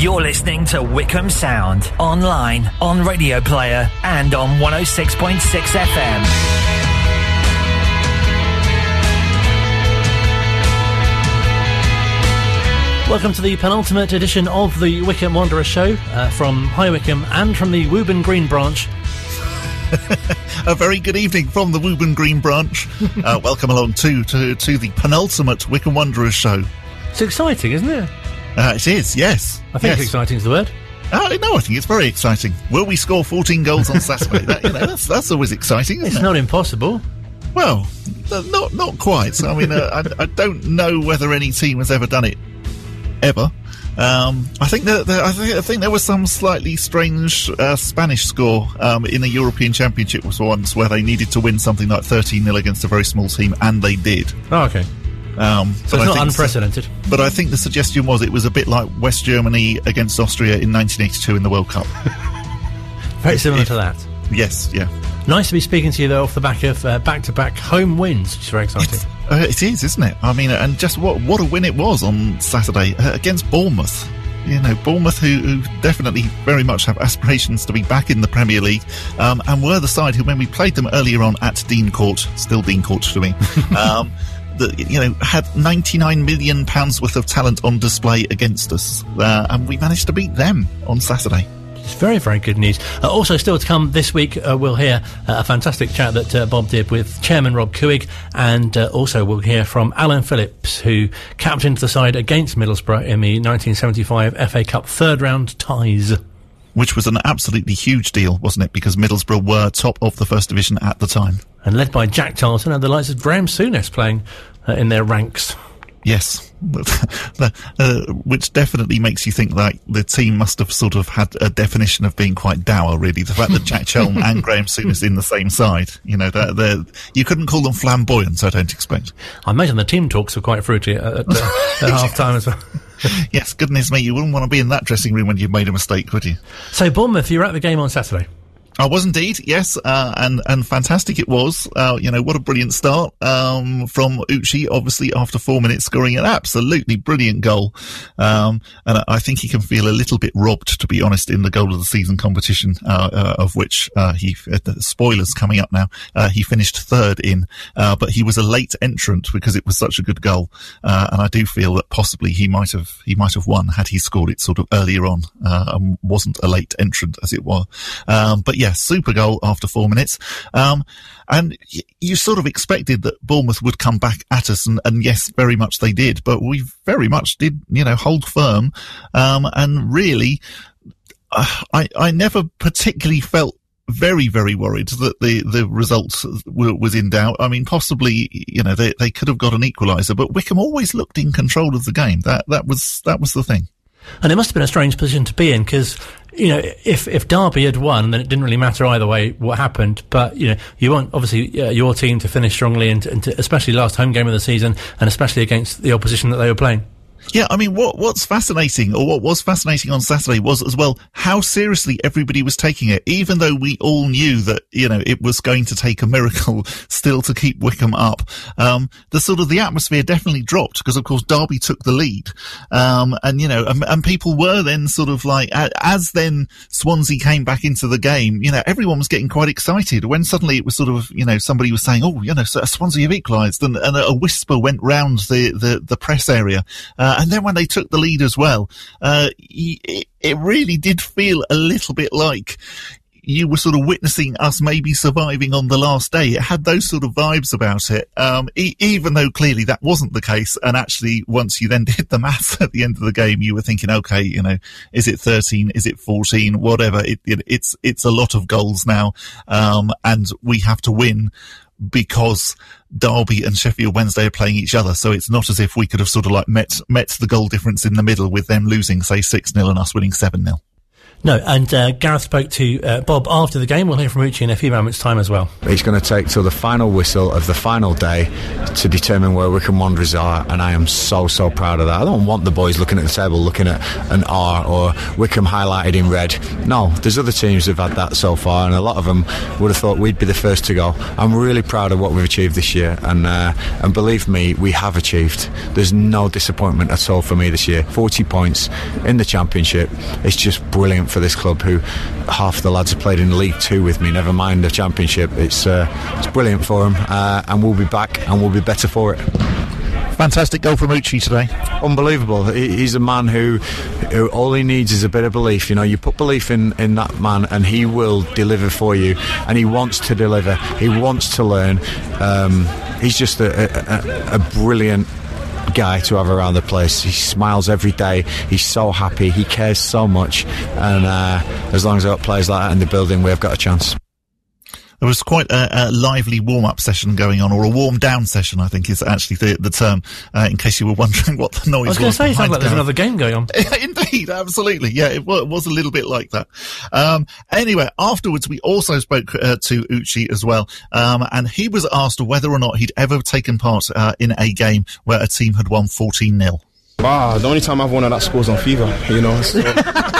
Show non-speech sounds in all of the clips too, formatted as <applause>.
You're listening to Wycombe Sound online, on Radio Player, and on 106.6 FM. Welcome to the penultimate edition of the Wycombe Wanderer Show uh, from High Wycombe and from the Wooburn Green branch. <laughs> a very good evening from the Wooburn Green branch. <laughs> Uh, welcome along to, to to the penultimate Wycombe Wanderer show. It's exciting, isn't it? Uh, it is, yes. I think yes. exciting is the word. Uh, no, I think it's very exciting. Will we score 14 goals on Saturday? that, you know, that's, that's always exciting, It's it? not impossible. Well, uh, not not quite. I mean, uh, I, I don't know whether any team has ever done it ever. Um, I think that that- I think I think there was some slightly strange uh, Spanish score um, in the European Championship was once where they needed to win something like 13 0 against a very small team, and they did. Oh, okay. Um, So but it's not unprecedented. But I think the suggestion was it was a bit like West Germany against Austria in 1982 in the World Cup. <laughs> Very similar to that. yes, yeah. Nice to be speaking to you, though, off the back of uh, back-to-back home wins, which is very exciting. Uh, it is, isn't it? I mean, and just what what a win it was on Saturday uh, against Bournemouth. You know, Bournemouth, who, who definitely very much have aspirations to be back in the Premier League, um, and were the side who, when we played them earlier on at Dean Court, still Dean Court to me, <laughs> um, that you know had 99 million pounds worth of talent on display against us, uh, and we managed to beat them on Saturday. It's very, very good news. Uh, also, still to come this week, uh, we'll hear uh, a fantastic chat that uh, Bob did with Chairman Rob Couhig, and uh, also we'll hear from Alan Phillips, who captained the side against Middlesbrough in the 1975 FA Cup third round ties. which was an absolutely huge deal, wasn't it? Because Middlesbrough were top of the first division at the time. And led by Jack Charlton and the likes of Graham Souness playing in their ranks. Yes, <laughs> uh, which definitely makes you think that the team must have sort of had a definition of being quite dour. Really, the fact that Jack <laughs> Charlton and Graham Souness in the same side, you know, they're, they're, you couldn't call them flamboyant. I don't expect. I imagine the team talks were quite fruity at, at, uh, <laughs> at half time as well. yes, goodness me, you wouldn't want to be in that dressing room when you've made a mistake, would you? So, Bournemouth, you're at the game on Saturday. I was indeed, yes, uh, and and fantastic it was. Uh, you know what a brilliant start um, from Uche. Obviously, after four minutes, scoring an absolutely brilliant goal, um, and I- think he can feel a little bit robbed, to be honest, in the goal of the season competition, uh, uh, of which uh, he uh, spoilers coming up now. He finished third in, but he was a late entrant because it was such a good goal, and I do feel that possibly he might have he might have won had he scored it sort of earlier on and wasn't a late entrant as it were. Um, but yeah, super goal after four minutes. Um, and y- you sort of expected that Bournemouth would come back at us, and, and yes, very much they did. But we very much did, you know, hold firm. Um, and really, uh, I I never particularly felt very, very worried that the, the result were, was in doubt. I mean, possibly, you know, they, they could have got an equaliser, but Wycombe always looked in control of the game. That, that was, that was the thing. And it must have been a strange position to be in because, you know, if, if Derby had won, then it didn't really matter either way what happened. But, you know, you want obviously uh, your team to finish strongly and, and to, especially last home game of the season and especially against the opposition that they were playing. Yeah, I mean, what what's fascinating, or what was fascinating on Saturday, was as well how seriously everybody was taking it. Even though we all knew that you know it was going to take a miracle <laughs> still to keep Wycombe up, um, the sort of the atmosphere definitely dropped because, of course, Derby took the lead, um, and you know, and, and people were then sort of like as then Swansea came back into the game, you know, everyone was getting quite excited when suddenly it was sort of you know somebody was saying, oh, you know, Swansea have equalised, and, and a whisper went round the the, the press area. Uh, and then when they took the lead as well, uh, it, it really did feel a little bit like you were sort of witnessing us maybe surviving on the last day. It had those sort of vibes about it, um, e- even though clearly that wasn't the case. And actually, once you then <laughs> did the maths at the end of the game, you were thinking, okay, you know, is it 13? Is it 14? Whatever. It, it, it's, it's a lot of goals now. Um, and we have to win because Derby and Sheffield Wednesday are playing each other. So it's not as if we could have sort of like met, met the goal difference in the middle with them losing, say, 6 0 and us winning 7 0. No, and uh, Gareth spoke to uh, Bob after the game. We'll hear from Uche in a few moments' time as well. It's going to take till the final whistle of the final day to determine where Wycombe Wanderers are, and I am so, so proud of that. I don't want the boys looking at the table looking at an R or Wycombe highlighted in red. No, there's other teams who've had that so far, and a lot of them would have thought we'd be the first to go. I'm really proud of what we've achieved this year, and uh, and believe me, we have achieved. There's no disappointment at all for me this year. 40 points in the championship. It's just brilliant for this club who half the lads have played in League Two with me, never mind the Championship. It's, uh, it's brilliant for them, uh, and we'll be back and we'll be better for it. Fantastic goal from Uche today. Unbelievable. He's a man who, who all he needs is a bit of belief. You know, you put belief in, in that man and he will deliver for you. And he wants to deliver. He wants to learn. Um, he's just a, a, a brilliant guy to have around the place. He smiles every day. He's so happy. He cares so much. And uh, as long as I've got players like that in the building, we've got a chance. There was quite a, a lively warm-up session going on, or a warm-down session, I think is actually the, the term, uh, in case you were <laughs> wondering what the noise was. I was. going to say, like there's another game going on. <laughs> Indeed, absolutely. Yeah, it was, it was, a little bit like that. Um, anyway, afterwards, we also spoke uh, to Uche as well, um, and he was asked whether or not he'd ever taken part uh, in a game where a team had won 14 0. Ah, the only time I've won at that score's on FIFA, you know. So, <laughs>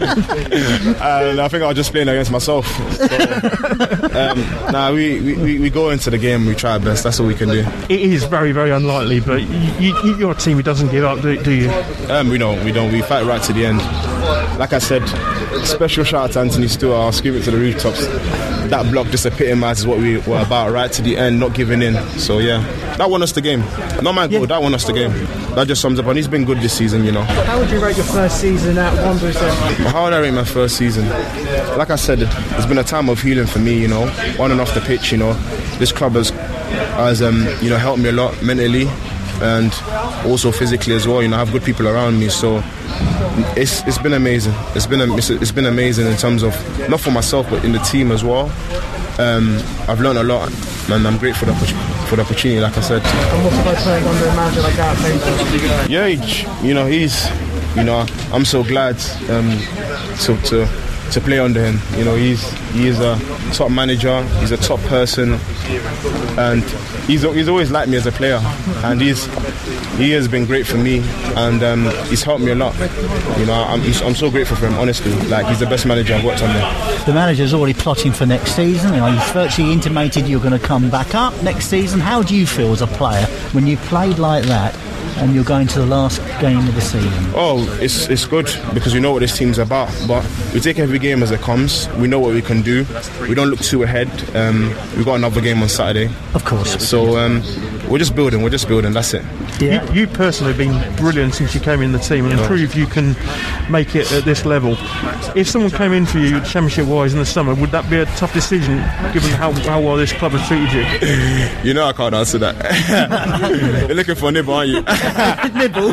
<laughs> and I think I was just playing against myself. So, um, nah, we, we, we go into the game, we try our best. That's all we can do. It is very, very unlikely, but you, you, a team who doesn't give up, do, do you? Um, we don't. We don't. We fight right to the end. Like I said, special shout out to Anthony Stewart. I'll scream it to the rooftops. That block just epitomises what we were about, right to the end, not giving in. So yeah, that won us the game. Not my goal. Yeah. That won us the game. That just sums up. And he's been good this season, you know. How would you rate your first season at Wanderers? How would I rate my first season? Like I said, it's been a time of healing for me, you know, on and off the pitch, you know. This club has, has um, you know, helped me a lot mentally and also physically as well. You know, I have good people around me, so it's it's been amazing. It's been it's, it's been amazing in terms of not for myself but in the team as well. Um, I've learned a lot, and I'm grateful for the, for the opportunity. Like I said. And what's about playing under a manager like that? Yeah, you know he's, you know, I'm so glad um, to, to to play under him. You know, he's he is a top manager. He's a top person, and he's he's always liked me as a player, and he's he has been great for me, and um, he's helped me a lot. You know, I'm I'm so grateful for him. Honestly, like he's the best manager I've worked under. The manager's already plotting for next season. You know, he's virtually intimated you're going to come back up next season. How do you feel as a player when you played like that? And you're going to the last game of the season? Oh, it's it's good because we know what this team's about. But we take every game as it comes. We know what we can do. We don't look too ahead. Um, we've got another game on Saturday. Of course. So um, we're just building. We're just building. That's it. Yeah. You, you, personally have been brilliant since you came in the team and proved you can make it at this level. If someone came in for you championship wise in the summer, would that be a tough decision given how, how well this club has treated you? <laughs> you know I can't answer that. <laughs> You're looking for a nibble, aren't you? <laughs> nibble?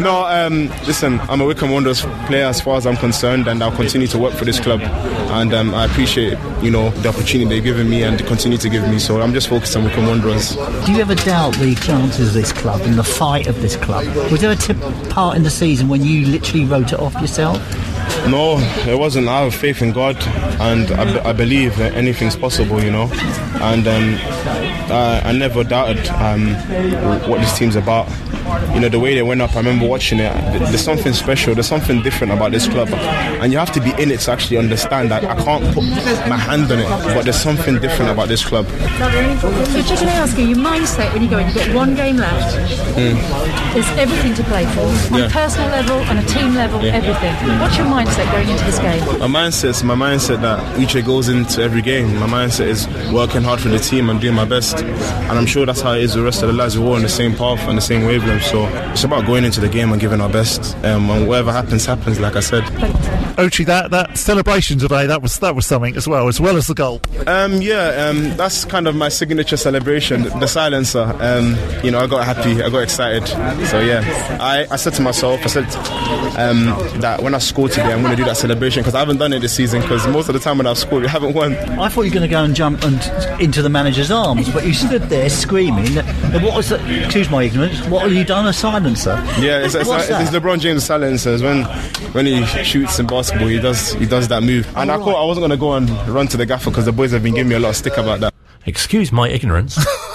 no, um, listen, I'm a Wycombe Wanderers player as far as I'm concerned and I'll continue to work for this club and um, I appreciate, you know, the opportunity they've given me and continue to give me so I'm just focused on Wycombe Wanderers. Do you ever doubt the chances of this club and the fight of this club? Was there a t- part in the season when you literally wrote it off yourself? No, it wasn't. I have faith in God, and I, b- I believe that anything's possible, you know. And um, I, I, never doubted um, what this team's about you know, the way they went up, I remember watching it. There's something special, there's something different about this club. And you have to be in it to actually understand that I can't put my hand on it, but there's something different about this club. So, just to ask you, your mindset when you go in, you've got one game left, mm. there's everything to play for. On yeah. a personal level, on a team level, yeah. everything. What's your mindset going into this game? My mindset is my mindset that Uche goes into every game. My mindset is working hard for the team and doing my best. And I'm sure that's how it is the rest of the lads. We're all on the same path and the same wavelength. So it's about going into the game and giving our best. Um, and whatever happens, happens. Like I said. Uche, that that celebration today, that was that was something as well, as well as the goal. Um, yeah, um, that's kind of my signature celebration, the silencer. Um, you know, I got happy, I got excited. So yeah, I, I said to myself, I said um, that when I score today, I'm going to do that celebration because I haven't done it this season. Because most of the time when I've scored, we haven't won. I thought you were going to go and jump and, into the manager's arms, but you stood there screaming. What was that? Excuse my ignorance. What are you done a silencer. Yeah, it's, it's, What's like, it's? LeBron James silencers when when he shoots in basketball. He does he does that move. And I right. thought I wasn't gonna go and run to the gaffer because the boys have been giving me a lot of stick about that. Excuse my ignorance. <laughs>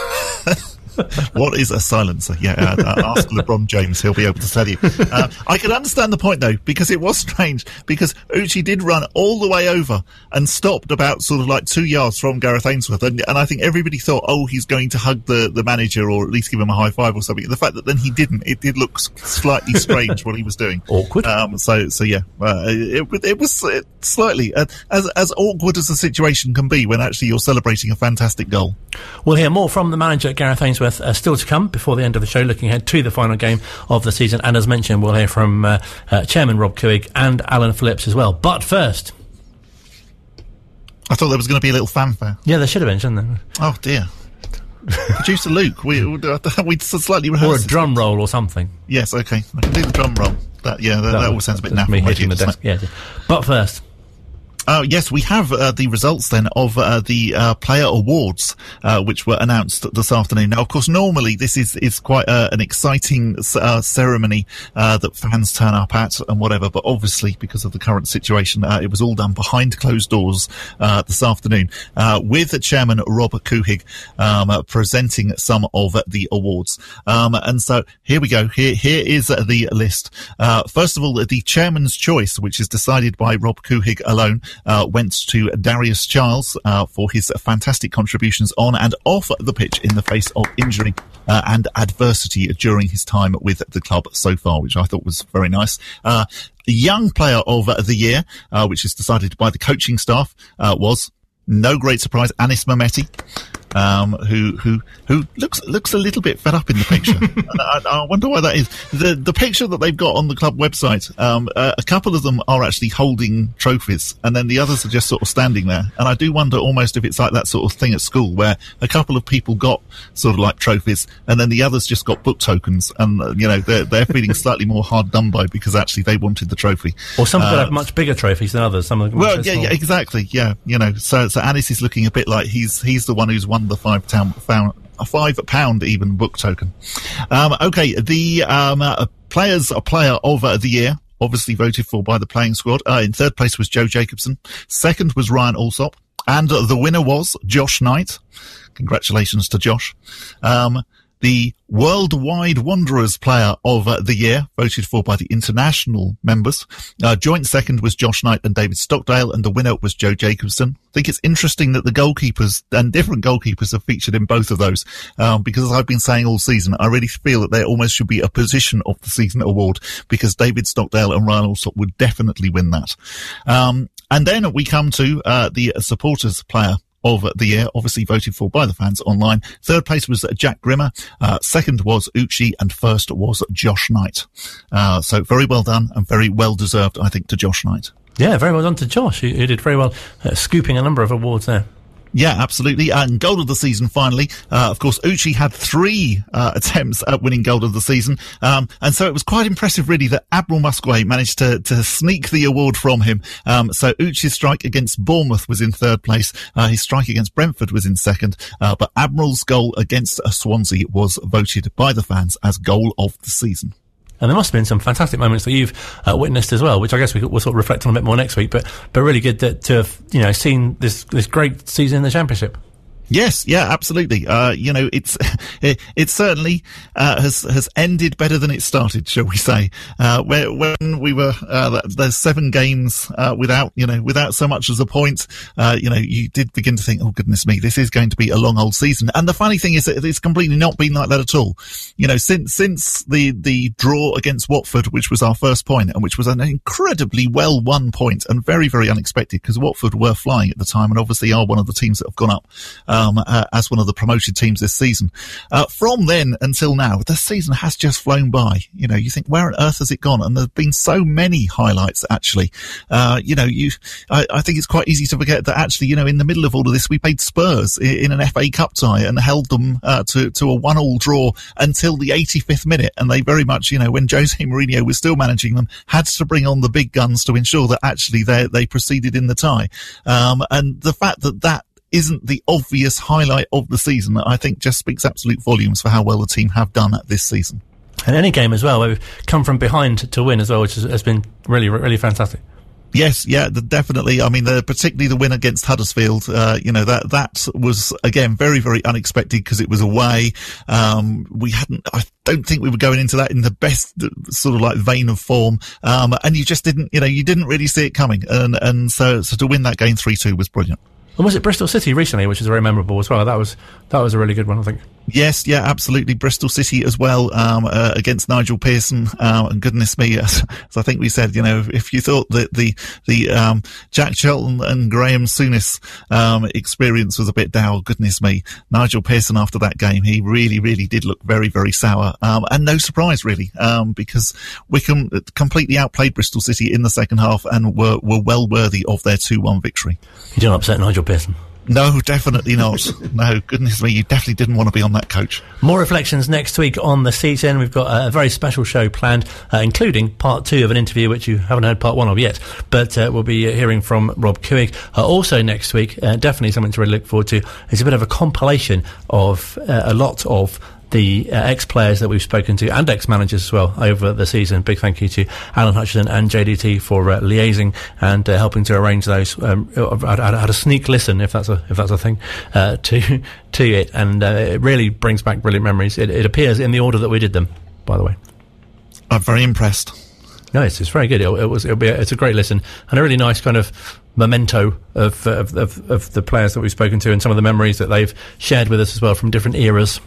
<laughs> what is a silencer? Yeah, uh, uh, ask LeBron James; he'll be able to tell you. Uh, I could understand the point though, because it was strange. Because Uche did run all the way over and stopped about sort of like two yards from Gareth Ainsworth, and, and I think everybody thought, oh, he's going to hug the, the manager or at least give him a high five or something. And the fact that then he didn't, it did look slightly <laughs> strange what he was doing. Awkward. Um, so, so yeah, uh, it, it was uh, slightly uh, as as awkward as the situation can be when actually you're celebrating a fantastic goal. We'll hear more from the manager, Gareth Ainsworth, uh, still to come before the end of the show, looking ahead to the final game of the season. And as mentioned, we'll hear from uh, uh, Chairman Rob Couhig and Alan Phillips as well. But first, I thought there was going to be a little fanfare. yeah, there should have been, shouldn't there? Oh dear. Producer Luke, we we slightly rehearsed. Or a drum roll or something. Yes, okay. I can do the drum roll. That yeah, that, that, all sounds a bit naff me hitting the desk. Yeah. But first, Uh, yes, we have uh, the results then of uh, the uh, player awards, uh, which were announced this afternoon. Now, of course, normally this is is quite uh, an exciting ceremony that fans turn up at and whatever. But obviously, because of the current situation, it was all done behind closed doors this afternoon with Chairman Rob Couhig um, presenting some of the awards. Um, and so here we go. Here here is the list. First of all, the chairman's choice, which is decided by Rob Couhig alone uh, went to Darius Charles uh, for his fantastic contributions on and off the pitch in the face of injury uh, and adversity during his time with the club so far, which I thought was very nice. Uh, young player of the year, uh, which is decided by the coaching staff, uh, was no great surprise, Anis Mehmeti. Um, who who who looks looks a little bit fed up in the picture. <laughs> And I, I wonder why that is. The the picture that they've got on the club website, um, uh, a couple of them are actually holding trophies, and then the others are just sort of standing there. And I do wonder almost if it's like that sort of thing at school where a couple of people got sort of like trophies, and then the others just got book tokens, and uh, you know they're they're feeling <laughs> slightly more hard done by because actually they wanted the trophy. or some people Uh, have much bigger trophies than others. Some of them. well, yeah, yeah, exactly. Yeah, you know, so so Anis is looking a bit like he's he's the one who's won the five found a five pound even book token. Um, okay, the um, uh, players a player of uh, the year. Obviously voted for by the playing squad. Uh, in third place was Joe Jacobson. Second was Ryan Alsop. And the winner was Josh Knight. Congratulations to Josh. Um, the Worldwide Wanderers Player of uh, the Year, voted for by the international members. Uh, joint second was Josh Knight and David Stockdale, and the winner was Joe Jacobson. I think it's interesting that the goalkeepers and different goalkeepers have featured in both of those, um, because as I've been saying all season, I really feel that there almost should be a position of the season award, because David Stockdale and Ryan Alsop would definitely win that. Um, and then we come to uh, the supporters player of the year, obviously voted for by the fans online. Third place was Jack Grimmer. Uh, second was Uche and first was Josh Knight. Uh, so very well done and very well deserved, I think, to Josh Knight. Yeah, very well done to Josh, who did very well, uh, scooping a number of awards there. Yeah, absolutely. And goal of the season finally. Uh, of course, Uche had three uh, <laughs> attempts at winning goal of the season. Um, and so it was quite impressive, really, that Admiral Muskwe managed to, to sneak the award from him. Um, so Uche's strike against Bournemouth was in third place. Uh, his strike against Brentford was in second. Uh, but Admiral's goal against Swansea was voted by the fans as goal of the season. And there must have been some fantastic moments that you've uh, witnessed as well, which I guess we, will sort of reflect on a bit more next week. But but really good that, to have you know seen this this great season in the championship. Yes, yeah, absolutely. Uh, you know, it's <laughs> it, it certainly uh, has has ended better than it started, shall we say? Uh, where, when we were uh, there's seven games uh, without you know without so much as a point, uh, you know, you did begin to think, oh goodness me, this is going to be a long old season. And the funny thing is that it's completely not been like that at all. You know, since since the the draw against Watford, which was our first point, and which was an incredibly well won point and very very unexpected because Watford were flying at the time and obviously are one of the teams that have gone up um, uh, as one of the promoted teams this season. Uh, from then until now, the season has just flown by. You know, you think, where on earth has it gone? And there's been so many highlights, actually. Uh, you know, you, I, I, think it's quite easy to forget that actually, you know, in the middle of all of this, we played Spurs in, in an FA Cup tie and held them uh, to, to a one-all draw until the 85th minute. And they very much, you know, when Jose Mourinho was still managing them, had to bring on the big guns to ensure that actually they, they proceeded in the tie. Um, and the fact that that isn't the obvious highlight of the season, that I think just speaks absolute volumes for how well the team have done at this season. And any game as well, where we've come from behind to win as well, which has, been really, really fantastic. Yes, yeah, definitely. I mean, the, particularly the win against Huddersfield, uh, you know, that, that was again very, very unexpected because it was away. Um, we hadn't, I don't think we were going into that in the best sort of like vein of form. Um, and you just didn't, you know, you didn't really see it coming. And, and so, so to win that game 3-2 was brilliant. And was it Bristol City recently, which is very memorable as well? That was that was a really good one, I think. Yes, yeah, absolutely. Bristol City as well um, uh, against Nigel Pearson, um, and goodness me, <laughs> as, as, I think we said, you know, if you thought that the the um, Jack Charlton and Graham Souness um, experience was a bit dour, goodness me, Nigel Pearson after that game, he really, really did look very, very sour, um, and no surprise really, um, because Wycombe completely outplayed Bristol City in the second half and were were well worthy of their two one victory. You don't upset Nigel No, definitely not. <laughs> no, goodness me, you definitely didn't want to be on that coach. More reflections next week on the season. We've got a very special show planned, uh, including part two of an interview which you haven't heard part one of yet. But uh, we'll be hearing from Rob Couhig. Uh, also next week, uh, definitely something to really look forward to. It's a bit of a compilation of uh, a lot of the uh, ex players that we've spoken to and ex managers as well over the season. Big thank you to Alan Hutchinson and JDT for uh, liaising and uh, helping to arrange those. Um, I, had a sneak listen, if that's a if that's a thing, uh, <laughs> to to it, and uh, it really brings back brilliant memories. It, it, appears in the order that we did them, by the way. I'm very impressed. No, it's, it's very good. It, it was it'll be a, it's a great listen and a really nice kind of memento of, of, of, of the players that we've spoken to and some of the memories that they've shared with us as well from different eras.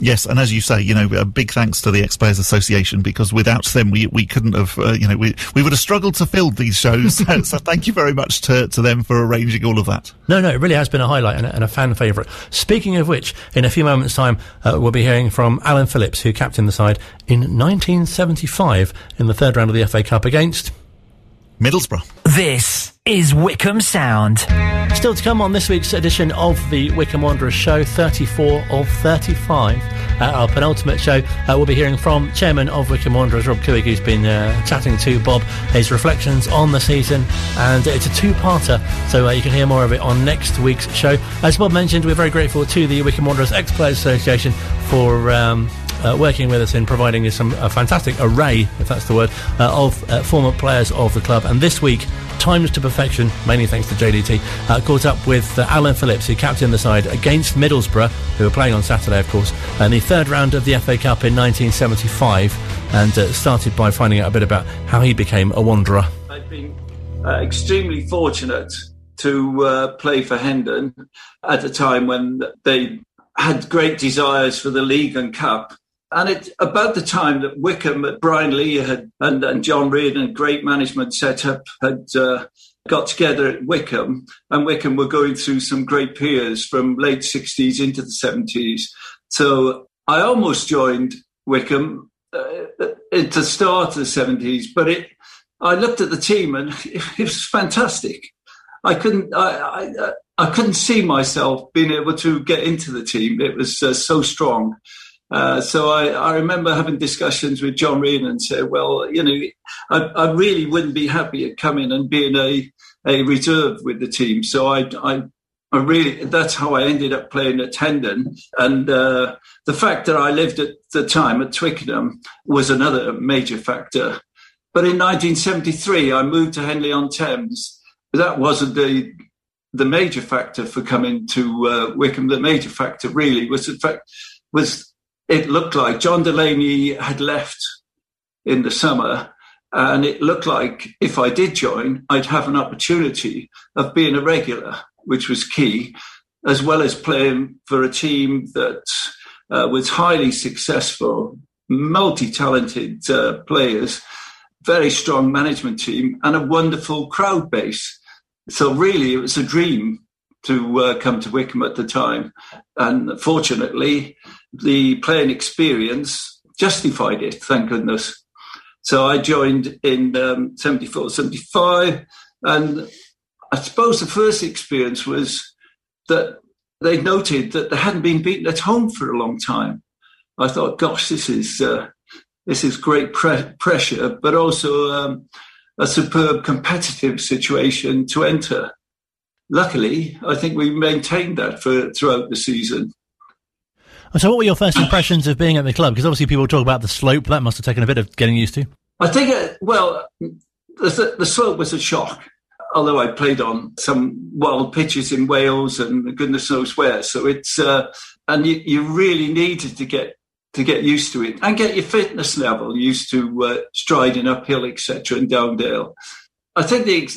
Yes, and as you say, you know, a big thanks to the Ex Players Association because without them, we, we couldn't have, uh, you know, we, we would have struggled to fill these shows. <laughs> so, so, thank you very much to, to them for arranging all of that. No, no, it really has been a highlight and a, and a fan favourite. Speaking of which, in a few moments' time, uh, we'll be hearing from Alan Phillips, who captained the side in 1975 in the third round of the FA Cup against Middlesbrough. This is Wycombe Sound. Still to come on this week's edition of the Wycombe Wanderers show, 34 of 35. Uh, our penultimate show, uh, we'll be hearing from Chairman of Wycombe Wanderers, Rob Couhig, who's been uh, chatting to Bob, his reflections on the season, and it's a two-parter, so uh, you can hear more of it on next week's show. As Bob mentioned, we're very grateful to the Wycombe Wanderers Ex-Players Association for... Um, uh, working with us in providing us some a fantastic array, if that's the word, uh, of uh, former players of the club. And this week, times to perfection, mainly thanks to JDT, uh, caught up with uh, Alan Phillips, who captained the side against Middlesbrough, who were playing on Saturday, of course, in the third round of the FA Cup in 1975, and uh, started by finding out a bit about how he became a wanderer. I've been extremely fortunate to play for Hendon at a time when they had great desires for the league and cup and it's about the time that Wycombe, Brian Lee had, and, and John Reardon, great management set up, had uh, got together at Wycombe. and Wycombe were going through some great periods from late 60s into the 70s. So I almost joined Wycombe uh, at the start of the 70s, but it, I looked at the team and it, <laughs> it was fantastic. I couldn't, I, I, I, couldn't see myself being able to get into the team. It was uh, so strong. Uh, so I, I, remember having discussions with John Reardon and said, well, you know, I, I, really wouldn't be happy at coming and being a, a reserve with the team. So I, I, I really, that's how I ended up playing at Hendon. And uh, the fact that I lived at the time at Twickenham was another major factor. But in 1973, I moved to Henley on Thames. That wasn't the the major factor for coming to uh, Wycombe. The major factor really was the fact was it looked like John Delaney had left in the summer. And it looked like if I did join, I'd have an opportunity of being a regular, which was key, as well as playing for a team that uh, was highly successful, multi talented uh, players, very strong management team, and a wonderful crowd base. So, really, it was a dream to uh, come to Wycombe at the time. And fortunately, the playing experience justified it, thank goodness. So I joined in um, 74, 75. And I suppose the first experience was that they noted that they hadn't been beaten at home for a long time. I thought, gosh, this is uh, this is great pre- pressure, but also um, a superb competitive situation to enter. Luckily, I think we maintained that for throughout the season. So, what were your first impressions of being at the club? Because obviously, people talk about the slope. That must have taken a bit of getting used to. I think, uh, well, the, the slope was a shock. Although I played on some wild pitches in Wales and goodness knows where, so it's uh, and you, you really needed to get to get used to it and get your fitness level used to uh, striding uphill, etc., and downhill. I think the,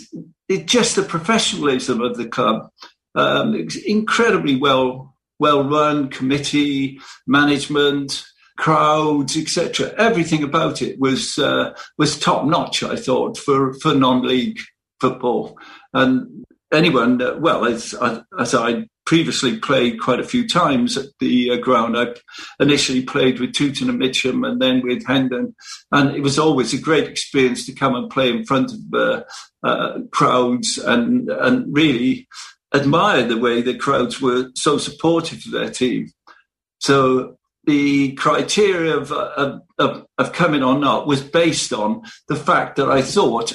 it, just the professionalism of the club, um, incredibly well well run committee, management, crowds, etc. Everything about it was uh, was top notch. I thought for for non league football, and anyone well as as I previously played quite a few times at the uh, ground. I initially played with Tooting and Mitcham and then with Hendon, and it was always a great experience to come and play in front of uh, uh, crowds and and really admire the way the crowds were so supportive of their team. So the criteria of, of, of, of, coming or not was based on the fact that I thought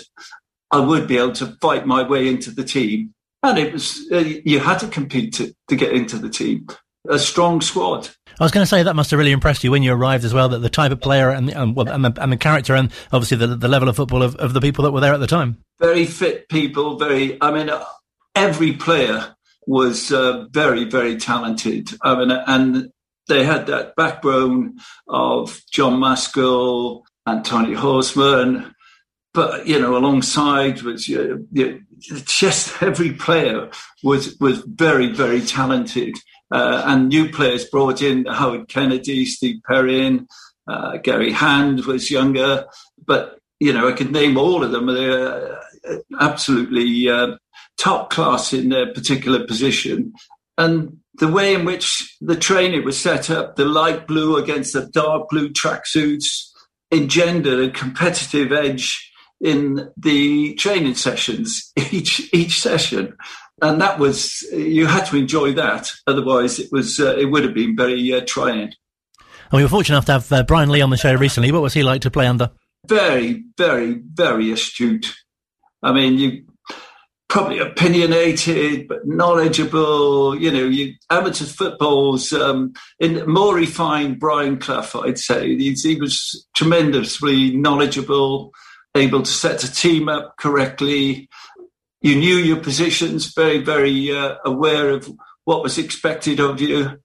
I would be able to fight my way into the team. And it was, uh, you had to compete to, to get into the team. A strong squad. I was going to say that must have really impressed you when you arrived as well. That the type of player and the, and, and, the, and the character and obviously the, the level of football of, of the people that were there at the time. Very fit people. Very. I mean, every player was uh, very, very talented. I mean, and they had that backbone of John Maskell, and Tony Horsman, but you know, alongside was you know, just <laughs> every player was was very, very talented, uh, and new players brought in Howard Kennedy, Steve Perrin, uh, Gary Hand was younger, but you know, I could name all of them. They're uh, absolutely uh, top class in their particular position. And the way in which the training was set up, the light blue against the dark blue tracksuits, engendered a competitive edge in the training sessions <laughs> each each session. And that was you had to enjoy that otherwise it was uh, it would have been very uh, trying. And we were fortunate enough to have uh, Brian Lee on the show recently. What was he like to play under? Very very very astute. I mean you probably opinionated but knowledgeable. You know, you, amateur football's um, in more refined Brian Clough, I'd say. He, he, was tremendously knowledgeable, able to set a team up correctly. You knew your positions, very, very uh, aware of what was expected of you.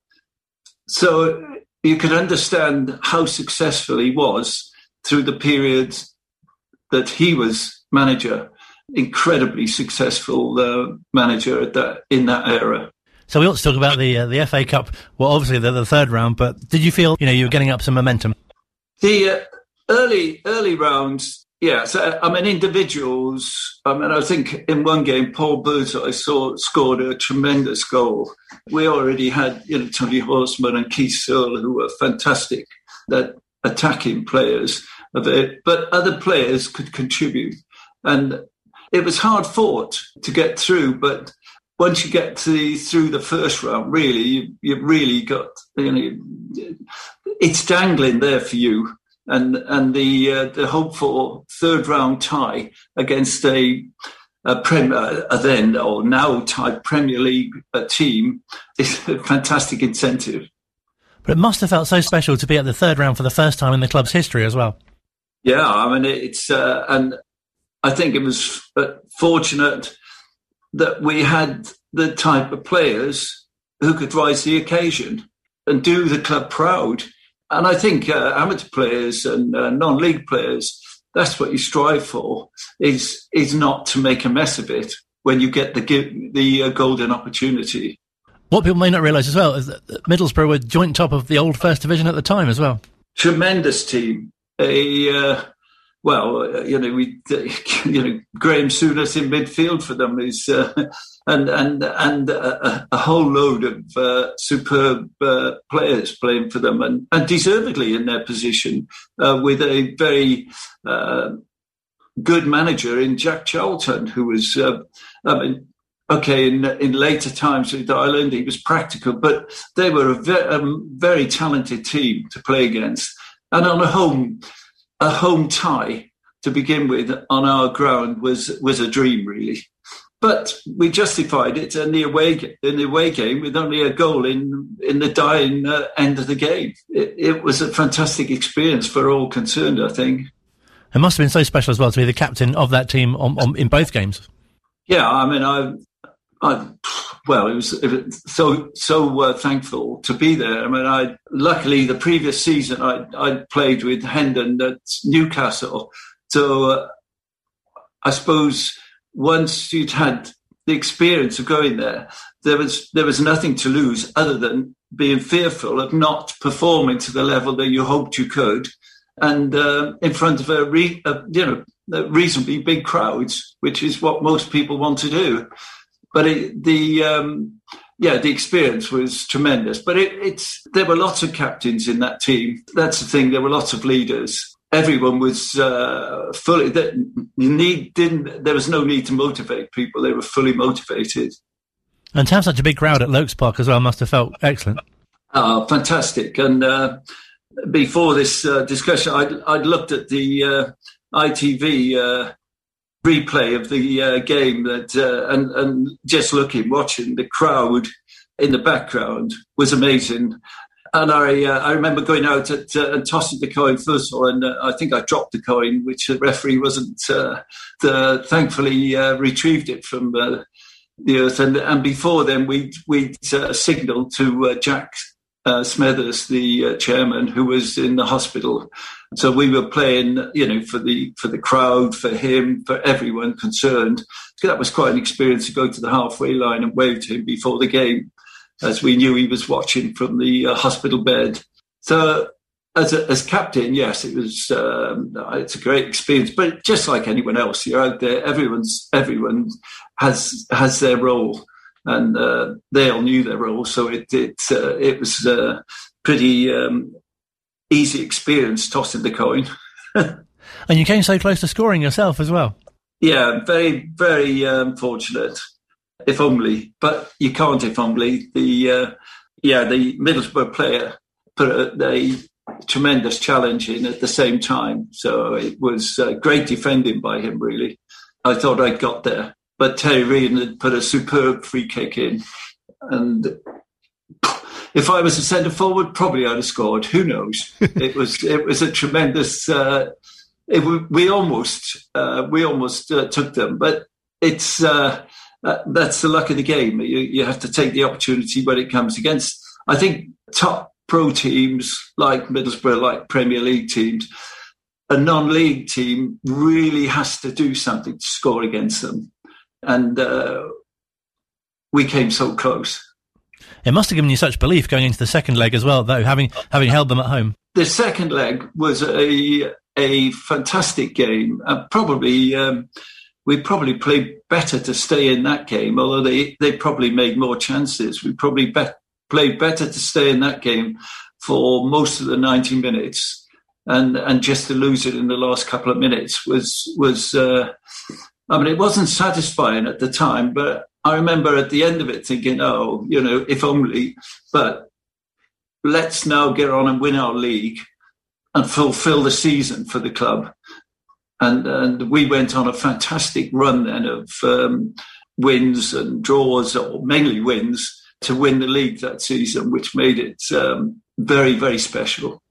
So you could understand how successful he was through the period that he was manager incredibly successful uh, manager at that in that era. So we ought to talk about the uh, the FA Cup. Well, obviously the, the, third round, but did you feel you know you were getting up some momentum? The uh, early early rounds, yeah. So I mean, individuals. I mean, I think in one game, Paul I saw scored a tremendous goal. We already had you know Tony Horsman and Keith Searle, who were fantastic that attacking players of it, but other players could contribute. And it was hard fought to get through, but once you get to the, through the first round, really, you, you've really got you know it's dangling there for you, and and the uh, the hope for third round tie against a a Premier a then or now type Premier League uh, team is a fantastic incentive. But it must have felt so special to be at the third round for the first time in the club's history as well. Yeah, I mean it's uh, and I think it was uh, fortunate that we had the type of players who could rise to the occasion and do the club proud. And I think uh, amateur players and uh, non-league players, that's what you strive for, is is not to make a mess of it when you get the the uh, golden opportunity. What people may not realise as well is that Middlesbrough were joint top of the old First Division at the time as well. Tremendous team. A uh, well, you know, we, <laughs> you know, Graham Souness in midfield for them is, uh, and and and a, a whole load of uh, superb uh, players playing for them, and, and deservedly in their position, uh, with a very uh, good manager in Jack Charlton, who was, uh, I mean. Okay, in in later times with Ireland, he was practical, but they were a, ve- a very talented team to play against. And on a home a home tie to begin with on our ground was was a dream, really. but we justified it in the away in the away game with only a goal in in the dying uh, end of the game. It, it, was a fantastic experience for all concerned. I think it must have been so special as well to be the captain of that team on, on, in both games. Yeah, I mean, I, I well, it was, it was so so uh, thankful to be there. I mean, I luckily the previous season I I played with Hendon at Newcastle, so uh, I suppose once you'd had the experience of going there, there was there was nothing to lose other than being fearful of not performing to the level that you hoped you could, and uh, in front of a, re, a you know reasonably big crowds, which is what most people want to do. But it, the um, yeah, the experience was tremendous. But it, it's there were lots of captains in that team. That's the thing. There were lots of leaders, everyone was uh, fully that need didn't there was no need to motivate people they were fully motivated and to have such a big crowd at Loakes Park as well must have felt excellent oh fantastic and uh, before this uh, discussion I'd, I'd, looked at the uh, ITV uh, replay of the uh, game that and, and just looking watching the crowd in the background was amazing and I, uh, I remember going out at, uh, and tossing the coin first of all, and uh, I think I dropped the coin, which the referee wasn't. Uh, the, thankfully, uh, retrieved it from uh, the earth. And, and before then, we we signalled to Jack Smethurst, the chairman, who was in the hospital. So we were playing, you know, for the for the crowd, for him, for everyone concerned. That was quite an experience to go to the halfway line and wave to him before the game as we knew he was watching from the uh, hospital bed. So, as, a, as captain, yes, it was. Um, it's a great experience, but just like anyone else, you're out there. Everyone's everyone has has their role, and uh, they all knew their role. So it it uh, it was a pretty um, easy experience tossing the coin. <laughs> and you came so close to scoring yourself as well. Yeah, very very um, fortunate if only, but you can't if only. The uh, yeah, the Middlesbrough player put a, a, tremendous challenge in at the same time, so it was uh, great defending by him. Really, I thought I'd got there, but Terry Reid had put a superb free kick in, and if I was a centre forward, probably I'd have scored. Who knows? <laughs> it was it was a tremendous. Uh, it, we almost uh, we almost uh, took them, but it's uh, that's the luck of the game. You, you have to take the opportunity when it comes against. I think top pro teams like Middlesbrough, like Premier League teams, a non-league team really has to do something to score against them, and uh, we came so close. It must have given you such belief going into the second leg as well, though, having having held them at home. The second leg was a a fantastic game, and probably. Um, we probably played better to stay in that game, although they, they probably made more chances. We probably played better to stay in that game for most of the 90 minutes. And, and just to lose it in the last couple of minutes was, was uh, I mean, it wasn't satisfying at the time, but I remember at the end of it thinking, oh, you know, if only, but let's now get on and win our league and fulfill the season for the club and and we went on a fantastic run then of um, wins and draws, or mainly wins, to win the league that season, which made it um, very very special.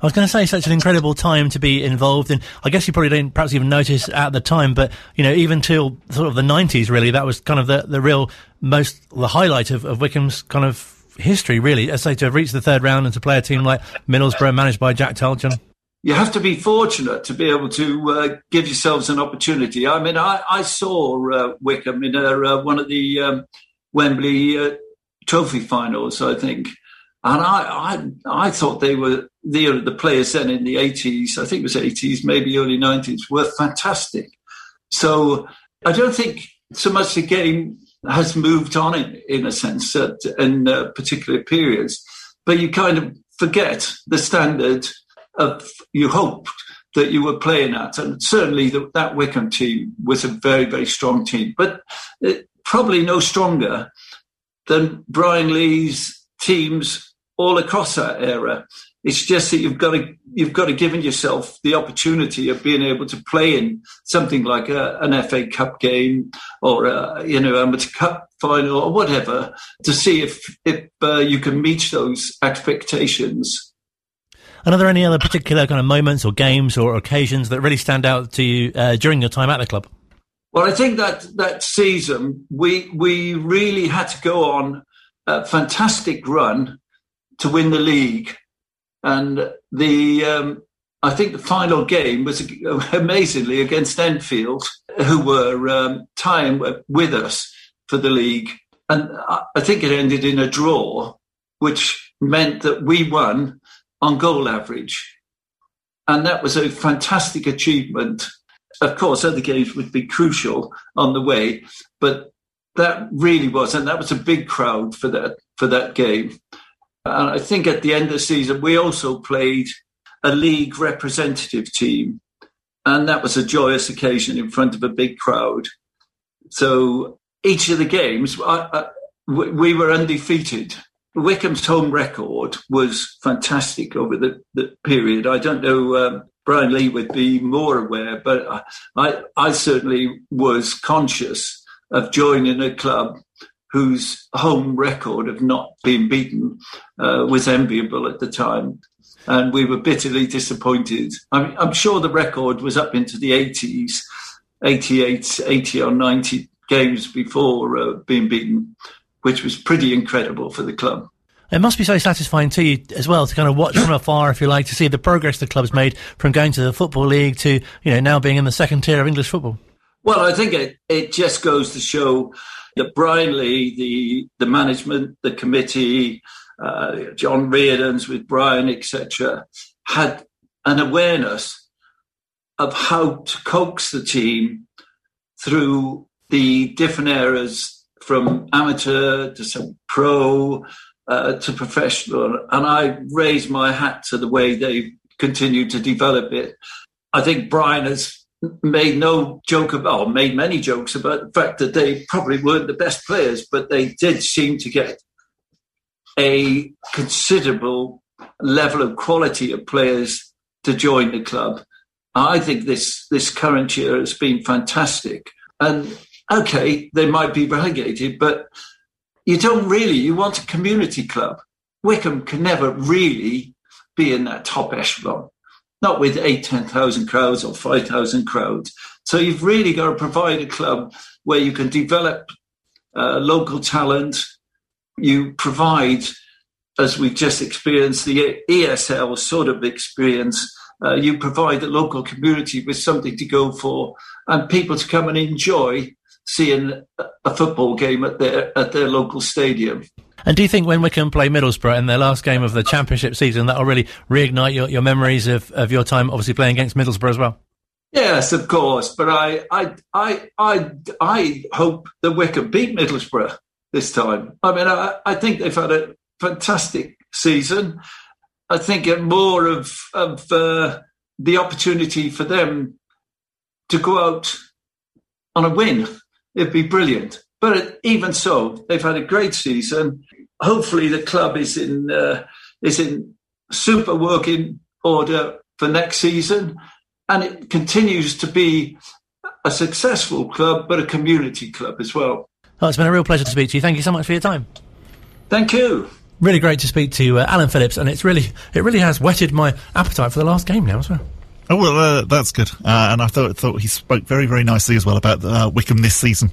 I was going to say such an incredible time to be involved in. I guess you probably didn't perhaps even notice at the time, but you know, even till sort of the nineties, really, that was kind of the, the real most, the highlight of, of Wycombe's kind of history, really. As I say, to have reached the third round and to play a team like Middlesbrough managed by Jack Telgen you have to be fortunate to be able to uh, give yourselves an opportunity. I mean, I, I saw uh, Wycombe in uh, one of the um, Wembley uh, Trophy finals, I think, and I, I, I thought they were the the players then in the eighties. I think it was eighties, maybe early nineties, were fantastic. So I don't think so much the game has moved on in, in a sense at, in uh, particular periods, but you kind of forget the standard of you hoped that you were playing at. And certainly the, that Wycombe team was a very, very strong team, but it, probably no stronger than Brian Lee's teams all across that era. It's just that you've got to you've got to give yourself the opportunity of being able to play in something like a, an FA Cup game or a, you know amateur cup final or whatever to see if if uh, you can meet those expectations. And are there any other particular kind of moments or games or occasions that really stand out to you uh, during your time at the club? Well, I think that that season we we really had to go on a fantastic run to win the league and the um, I think the final game was <laughs> amazingly against Enfield, who were um, tying with us for the league, and I think it ended in a draw, which meant that we won on goal average, and that was a fantastic achievement. Of course, other games would be crucial on the way, but that really was, and that was a big crowd for that for that game. And I think at the end of the season, we also played a league representative team. And that was a joyous occasion in front of a big crowd. So each of the games, I, I, we were undefeated. Wycombe's home record was fantastic over the, the period. I don't know, um, Brian Lee would be more aware, but I, I certainly was conscious of joining a club whose home record of not being beaten uh, was enviable at the time. And we were bitterly disappointed. I'm, I'm, sure the record was up into the 80s, 88, 80 or 90 games before uh, being beaten, which was pretty incredible for the club. It must be so satisfying to you as well to kind of watch from afar, if you like, to see the progress the club's made from going to the Football League to, you know, now being in the second tier of English football. Well, I think it, it just goes to show that Brian Lee, the, the management, the committee, uh, John Reardon's with Brian, etc., had an awareness of how to coax the team through the different eras from amateur to some pro uh, to professional. And I raise my hat to the way they continue to develop it. I think Brian has made no joke about, or made many jokes about the fact that they probably weren't the best players, but they did seem to get a considerable level of quality of players to join the club. I think this this current year has been fantastic. And okay, they might be relegated, but you don't really. You want a community club. Wycombe can never really be in that top echelon not with eight, 10,000 crowds or 5,000 crowds. So you've really got to provide a club where you can develop uh, local talent. You provide, as we've just experienced, the ESL sort of experience. Uh, you provide the local community with something to go for and people to come and enjoy seeing a football game at their at their local stadium. And do you think when Wycombe play Middlesbrough in their last game of the championship season, that'll really reignite your, your memories of, of your time, obviously playing against Middlesbrough as well? Yes, of course. But I, I, I, I, I hope that Wycombe beat Middlesbrough this time. I mean, I, I think they've had a fantastic season. I think it more of of uh, the opportunity for them to go out on a win. It'd be brilliant. But even so, they've had a great season. Hopefully, the club is in uh, is in super working order for next season, and it continues to be a successful club, but a community club as well. Oh, it's been a real pleasure to speak to you. Thank you so much for your time. Thank you. Really great to speak to uh, Alan Phillips, and it's really it really has whetted my appetite for the last game now as well. Oh well, uh, that's good. Uh, and I thought thought he spoke very very nicely as well about uh, Wycombe this season,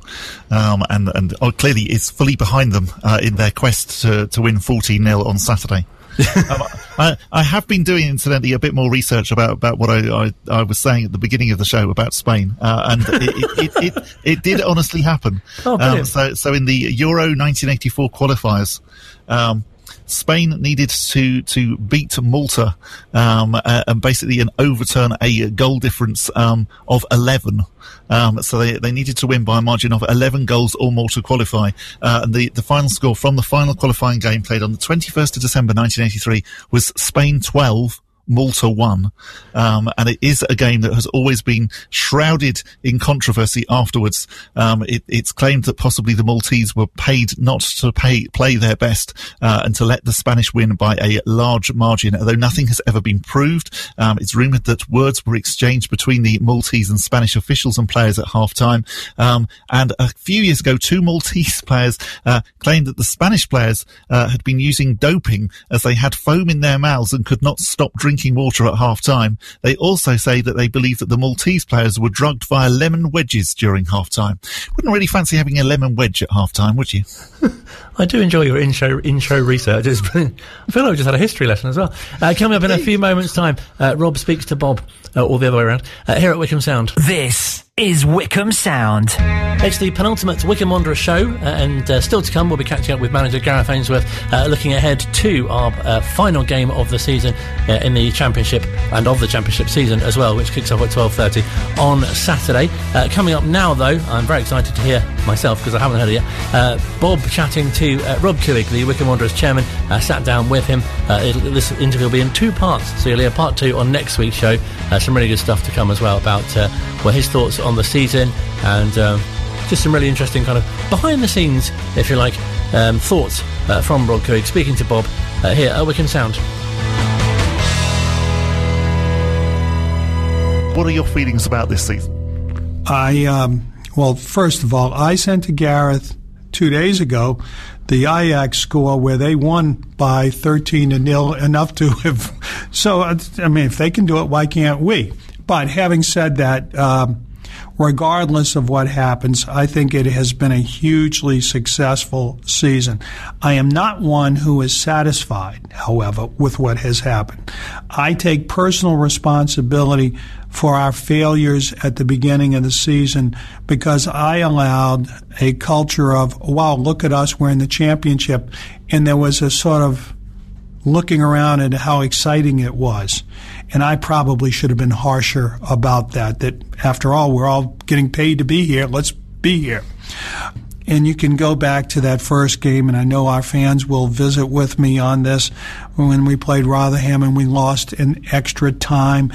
um, and and oh, clearly is fully behind them uh, in their quest to to win fourteen 0 on Saturday. <laughs> um, I, I, have been doing, incidentally, a bit more research about, about what I, I, I was saying at the beginning of the show about Spain, uh, and it, it, it, it, it did honestly happen. Oh, um, so, so in the Euro 1984 qualifiers, um, Spain needed to to beat Malta um, uh, and basically an overturn a goal difference um, of 11. Um, so they, they needed to win by a margin of 11 goals or more to qualify. Uh, and the, the final score from the final qualifying game played on the 21st of December 1983 was Spain 12, Malta won. Um, and it is a game that has always been shrouded in controversy afterwards. Um, it, it's claimed that possibly the Maltese were paid not to pay, play their best uh, and to let the Spanish win by a large margin, although nothing has ever been proved. Um, it's rumoured that words were exchanged between the Maltese and Spanish officials and players at half time. Um, and a few years ago, two Maltese <laughs> players uh, claimed that the Spanish players uh, had been using doping as they had foam in their mouths and could not stop drinking water at half time. They also say that they believe that the Maltese players were drugged via lemon wedges during half time. Wouldn't really fancy having a lemon wedge at half time, would you? <laughs> I do enjoy your intro intro research. It's brilliant. I feel like we just had a history lesson as well. Uh, coming up in a few moments' time, uh, Rob speaks to Bob, uh, or the other way around, uh, here at Wycombe Sound. This is Wycombe Sound. It's the penultimate Wycombe Wanderers show, uh, and uh, still to come, we'll be catching up with manager Gareth Ainsworth, uh, looking ahead to our uh, final game of the season uh, in the Championship and of the Championship season as well, which kicks off at 12.30 on Saturday. Uh, coming up now, though, I'm very excited to hear myself, because I haven't heard it yet, Bob chatting to Rob Couhig, the Wycombe Wanderers chairman, sat down with him. this interview will be in two parts, so you'll hear part two on next week's show. some really good stuff to come as well about well, his thoughts on the season and um, just some really interesting kind of behind the scenes, if you like, um, thoughts uh, from Rob Couhig speaking to Bob uh, here at Wycombe Sound. What are your feelings about this season? I, um, well, first of all, I sent to Gareth two days ago the Ajax score where they won by 13 to nil, enough to <laughs> have. So, I mean, if they can do it, why can't we? But having said that, um, regardless of what happens, I think it has been a hugely successful season. I am not one who is satisfied, however, with what has happened. I take personal responsibility for our failures at the beginning of the season because I allowed a culture of, wow, look at us, we're in the championship. And there was a sort of looking around at how exciting it was. And I probably should have been harsher about that, that after all, we're all getting paid to be here. Let's be here. And you can go back to that first game, and I know our fans will visit with me on this when we played Rotherham and we lost in extra time.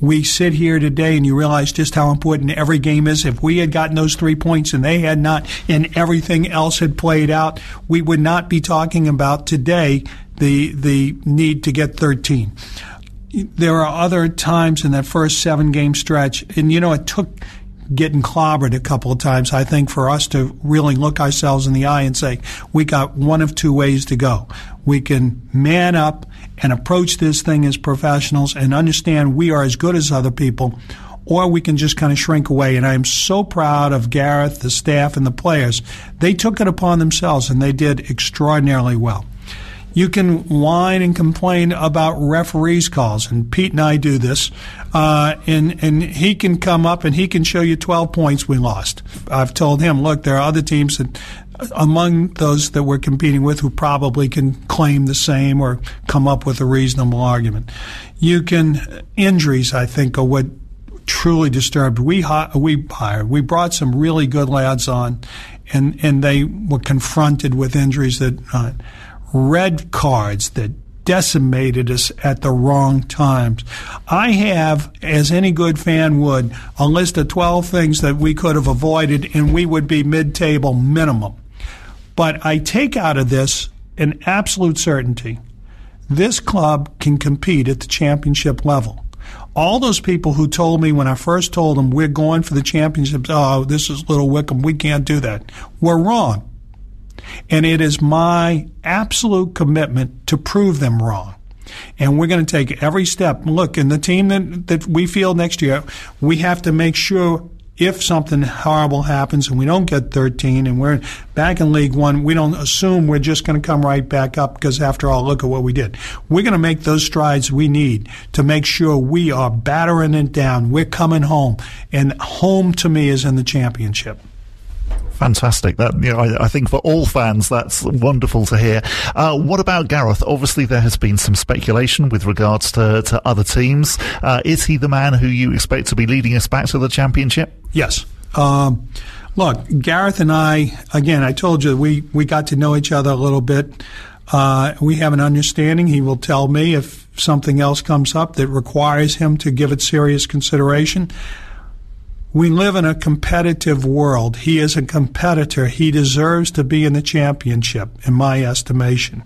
We sit here today and you realize just how important every game is. If we had gotten those three points and they had not, and everything else had played out, we would not be talking about today the the need to get 13 there are other times in that first seven game stretch, and you know, it took getting clobbered a couple of times, I think, for us to really look ourselves in the eye and say, we got one of two ways to go. We can man up and approach this thing as professionals and understand we are as good as other people, or we can just kind of shrink away. And I am so proud of Gareth, the staff, and the players. They took it upon themselves and they did extraordinarily well. You can whine and complain about referees' calls, and Pete and I do this. Uh, and and he can come up and he can show you 12 points we lost. I've told him, look, there are other teams that among those that we're competing with who probably can claim the same or come up with a reasonable argument. You can injuries, I think, are what truly disturbed. We we hired, we brought some really good lads on, and and they were confronted with injuries that. Uh, red cards that decimated us at the wrong times. I have, as any good fan would, a list of 12 things that we could have avoided and we would be mid table minimum. But I take out of this an absolute certainty this club can compete at the championship level. All those people who told me when I first told them we're going for the championships, oh, this is Little Wycombe, we can't do that, were wrong. And it is my absolute commitment to prove them wrong. And we're going to take every step. Look, in the team that, that we field next year, we have to make sure if something horrible happens and we don't get 13 and we're back in League One, we don't assume we're just going to come right back up because, after all, look at what we did. We're going to make those strides we need to make sure we are battering it down. We're coming home. And home to me is in the championship. Fantastic. That you know, I, I, think for all fans, that's wonderful to hear. Uh, what about Gareth? Obviously, there has been some speculation with regards to, to other teams. Uh, is he the man who you expect to be leading us back to the championship? Yes. Um, look, Gareth and I, again, I told you we, we got to know each other a little bit. Uh, we have an understanding. He will tell me if something else comes up that requires him to give it serious consideration. We live in a competitive world. He is a competitor. He deserves to be in the championship, in my estimation.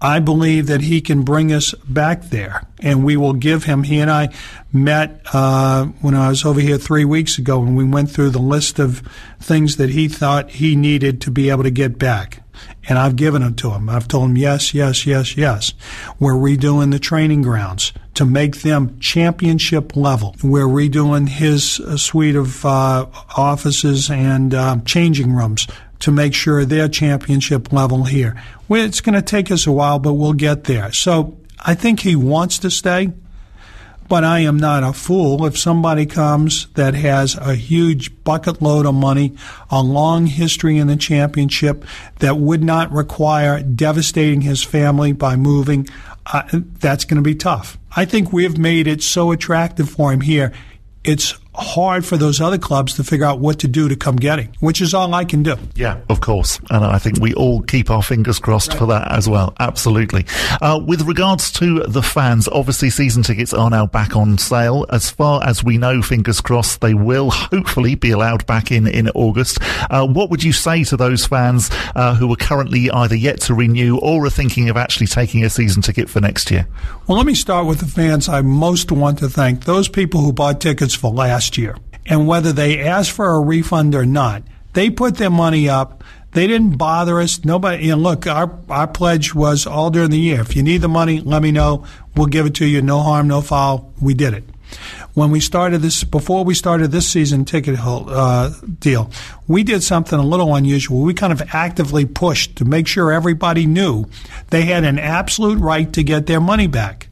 I believe that he can bring us back there, and we will give him. He and I met uh, when I was over here three weeks ago, and we went through the list of things that he thought he needed to be able to get back. And I've given them to him. I've told him yes, yes, yes, yes. We're redoing the training grounds to make them championship level. We're redoing his uh, suite of uh, offices and uh, changing rooms to make sure they're championship level here. It's going to take us a while, but we'll get there. So I think he wants to stay, but I am not a fool. If somebody comes that has a huge bucket load of money, a long history in the championship that would not require devastating his family by moving, uh, that's going to be tough. I think we've made it so attractive for him here. It's hard for those other clubs to figure out what to do to come get him, which is all I can do. Yeah, of course. And I think we all keep our fingers crossed right. for that as well. Absolutely. Uh, with regards to the fans, obviously season tickets are now back on sale. As far as we know, fingers crossed, they will hopefully be allowed back in in August. Uh, what would you say to those fans uh, who are currently either yet to renew or are thinking of actually taking a season ticket for next year? Well, let me start with the fans I most want to thank. Those people who bought tickets for last last year. And whether they asked for a refund or not, they put their money up. They didn't bother us. Nobody, know, look, our, our pledge was all during the year. If you need the money, let me know. We'll give it to you. No harm, no foul. We did it. When we started this, before we started this season ticket uh, deal, we did something a little unusual. We kind of actively pushed to make sure everybody knew they had an absolute right to get their money back.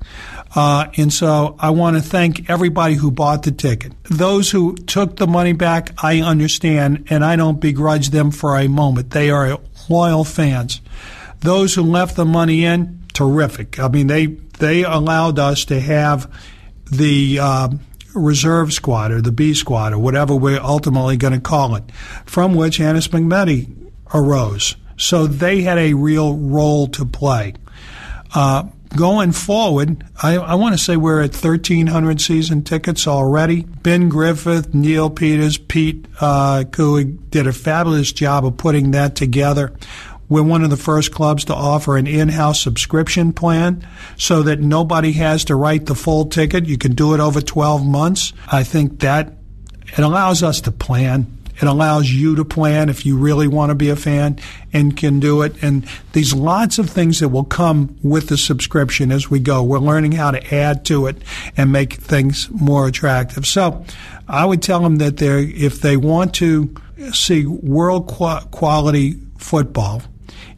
Uh, and so I want to thank everybody who bought the ticket. Those who took the money back, I understand, and I don't begrudge them for a moment. They are loyal fans. Those who left the money in, terrific. I mean, they they allowed us to have the uh, reserve squad or the B squad or whatever we're ultimately going to call it, from which Ennis McMetty arose. So they had a real role to play. Uh, going forward, I, I want to say we're at 1,300 season tickets already. Ben Griffith, Neil Peters, Pete uh, did a fabulous job of putting that together. We're one of the first clubs to offer an in-house subscription plan so that nobody has to write the full ticket. You can do it over 12 months. I think that it allows us to plan it allows you to plan if you really want to be a fan and can do it. And these lots of things that will come with the subscription as we go. We're learning how to add to it and make things more attractive. So I would tell them that they if they want to see world quality football,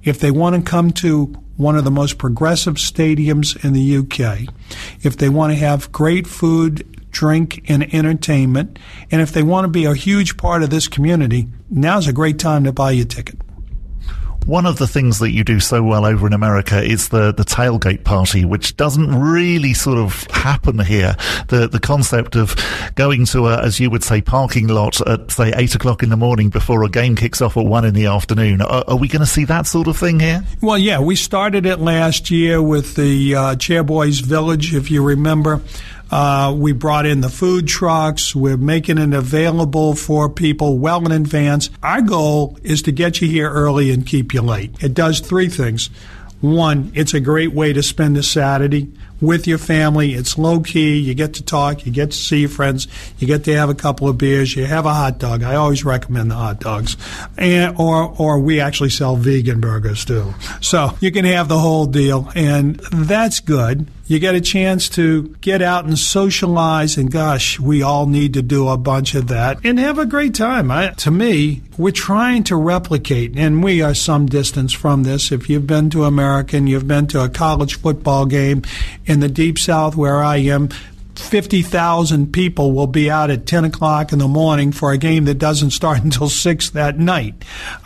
if they want to come to one of the most progressive stadiums in the UK, if they want to have great food drink, and entertainment. And if they want to be a huge part of this community, now's a great time to buy your ticket. One of the things that you do so well over in America is the, the tailgate party, which doesn't really sort of happen here. The the concept of going to a, as you would say, parking lot at say eight o'clock in the morning before a game kicks off at one in the afternoon. Are, are we going to see that sort of thing here? Well, yeah, we started it last year with the uh, Chairboys Village, if you remember. Uh, we brought in the food trucks. We're making it available for people well in advance. Our goal is to get you here early and keep you late. It does three things. One, it's a great way to spend a Saturday with your family. It's low key. You get to talk. You get to see your friends. You get to have a couple of beers. You have a hot dog. I always recommend the hot dogs. And, or, or we actually sell vegan burgers too. So you can have the whole deal. And that's good. You get a chance to get out and socialize. And gosh, we all need to do a bunch of that and have a great time. I, to me, we're trying to replicate, and we are some distance from this. If you've been to American, you've been to a college football game in the deep south where I am, 50,000 people will be out at 10 o'clock in the morning for a game that doesn't start <laughs> until 6 that night.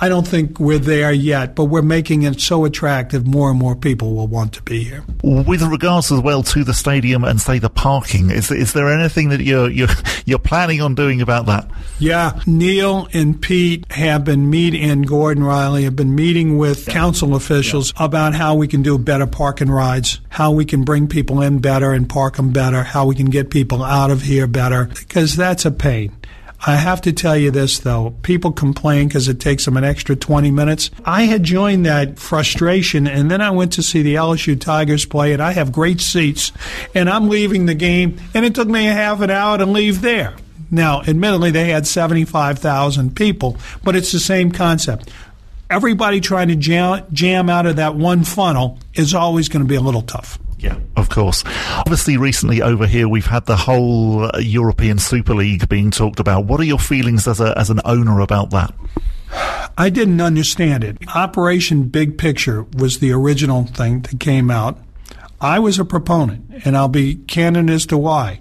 I don't think we're there yet, but we're making it so attractive, more and more people will want to be here. With regards as well to the stadium and say the parking, is, is there anything that you're, you're, you're planning on doing about that? Yeah, Neil and Pete have been meeting, and Gordon Riley have been meeting with council officials yeah. about how we can do better parking rides, how we can bring people in better and park them better, how we can get people out of here better, because that's a pain. I have to tell you this though. People complain because it takes them an extra 20 minutes. I had joined that frustration and then I went to see the LSU Tigers play and I have great seats and I'm leaving the game and it took me a half an hour to leave there. Now, admittedly, they had 75,000 people, but it's the same concept. Everybody trying to jam, jam out of that one funnel is always going to be a little tough. Yeah, of course. Obviously, recently over here, we've had the whole European Super League being talked about. What are your feelings as, a, as an owner about that? I didn't understand it. Operation Big Picture was the original thing that came out. I was a proponent, and I'll be candid as to why.